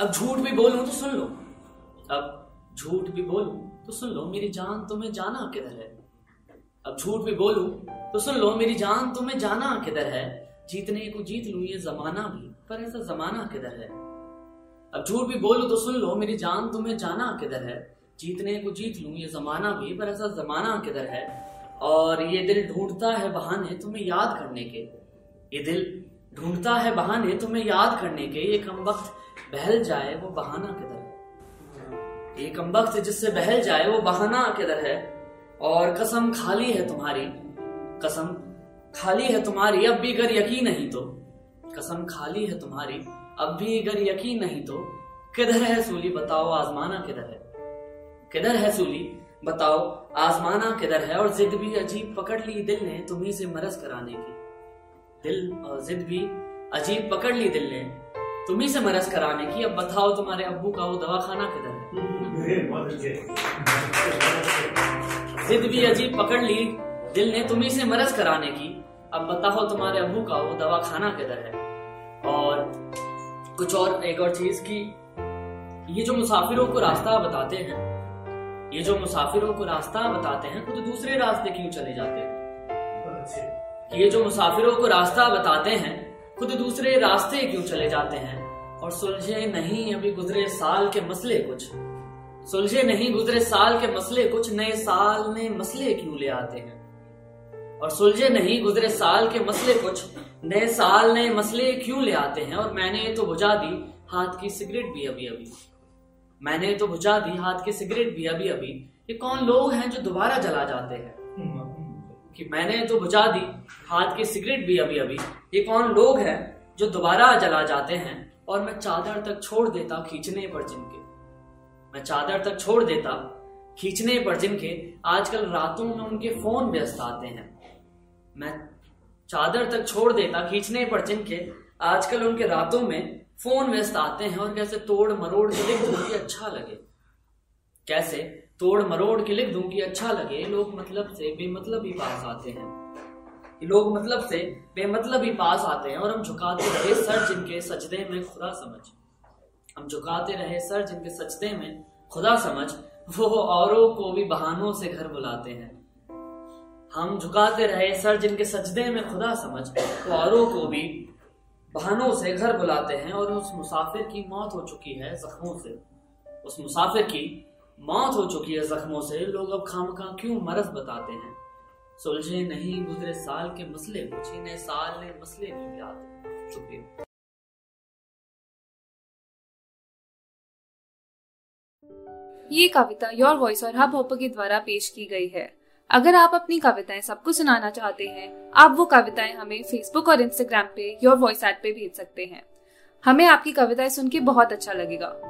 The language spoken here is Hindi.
अब झूठ भी बोलूँ तो सुन लो। अब झूठ भी बोलूँ तो सुन लो, मेरी जान तुम्हें जाना किधर है? अब झूठ भी बोलूँ तो सुन लो, मेरी जान तुम्हें जाना किधर है? जीतने को जीत लूँ ये जमाना भी, पर ऐसा जमाना किधर है? अब झूठ भी बोलूँ तो सुन लो, मेरी जान तुम्हें जाना किधर है? जीतने को जीत लूँ ये जमाना भी, पर ऐसा जमाना किधर है? और ये दिल ढूंढता है बहाने तुम्हें याद करने के। ये दिल ढूंढता है बहाने तुम्हें याद करने के। ये कम वक्त बहल जाए वो बहाना किधर है? ये कम वक्त जिससे बहल जाए वो बहाना किधर है? और कसम खाली है तुम्हारी, कसम खाली है तुम्हारी, अब भी अगर यकीन नहीं तो। कसम खाली है तुम्हारी, अब भी अगर यकीन नहीं तो। किधर है सूली, बताओ आजमाना किधर है? किधर है सूली, बताओ आजमाना किधर है? और जिद भी अजीब पकड़ ली दिल ने तुम्ही से मरस कराने की। दिल और जिद भी अजीब पकड़ ली दिल ने। तुम्ही से मरस कराने की, अब बताओ तुम्हारे अब्बू का वो दवाखाना किधर है? जिद भी अजीब पकड़ ली, दिल ने तुम्ही से मरस कराने की, अब बताओ तुम्हारे अब्बू का वो दवा खाना किधर है? और कुछ और, एक और चीज़ की, ये जो मुसाफिरों को रास्ता बताते हैं, ये जो मुसाफिरों को रास्ता बताते हैं, खुद दूसरे रास्ते क्यों चले जाते हैं? ये जो मुसाफिरों को रास्ता बताते हैं खुद दूसरे रास्ते क्यों चले जाते हैं? और सुलझे नहीं अभी गुजरे साल के मसले कुछ? सुलझे नहीं गुजरे साल के मसले कुछ, नए साल में मसले क्यों ले आते हैं? और सुलझे नहीं गुजरे साल के मसले कुछ, नए साल, नए मसले क्यों ले आते हैं? और मैंने तो बुझा दी हाथ की सिगरेट भी अभी अभी। मैंने तो बुझा दी हाथ की सिगरेट भी अभी अभी। ये कौन लोग हैं जो दोबारा जला जाते हैं? कि मैंने तो बुझा दी, हाथ की सिगरेट भी अभी अभी, ये कौन लोग हैं जो दोबारा जला जाते हैं और मैं चादर तक छोड़ देता खींचने पर जिनके। मैं चादर तक छोड़ देता खींचने पर जिनके, आजकल रातों में उनके फ़ोन व्यस्त आते हैं। मैं चादर तक छोड़ देता खींचने पर जिनके, आजकल उनके रातों में फ़ोन व्यस्त आते हैं और कैसे तोड़ मरोड़ के लिख दूँ अच्छा लगे। कैसे? तोड़ मरोड़ के लिख दूँ कि अच्छा लगे, लोग मतलब से बेमतलब ही पास आते हैं। लोग मतलब से बेमतलब ही पास आते हैं और हम झुकाते रहे सर जिनके सजदे में खुदा समझ। हम झुकाते रहे सर जिनके सजदे में खुदा समझ, वो औरों को भी बहानों से घर बुलाते हैं। हम झुकाते रहे सर जिनके सजदे में खुदा समझ तो औरों को भी बहानों से घर बुलाते हैं और उस मुसाफिर की मौत हो चुकी है जख्मों से। उस मुसाफिर की मौत हो चुकी है जख्मों से। लोग अब खाम खा क्यों मरज बताते हैं? सुलझे नहीं गुजरे साल के मसले कुछ नए साल ने मसले क्यों याद शुक्रिया ये कविता योर वॉइस और हब हॉपर के द्वारा पेश की गई है। अगर आप अपनी कविताएँ सबको सुनाना चाहते हैं, आप वो कविताएँ हमें फेसबुक और इंस्टाग्राम पे योर वॉइस ऐप पे भेज सकते हैं। हमें आपकी कविताएँ सुन के बहुत अच्छा लगेगा।